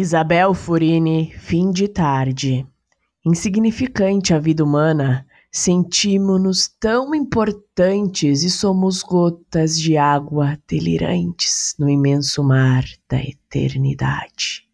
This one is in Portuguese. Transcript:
Isabel Furini, fim de tarde. Insignificante a vida humana, sentimo-nos tão importantes e somos gotas de água delirantes no imenso mar da eternidade.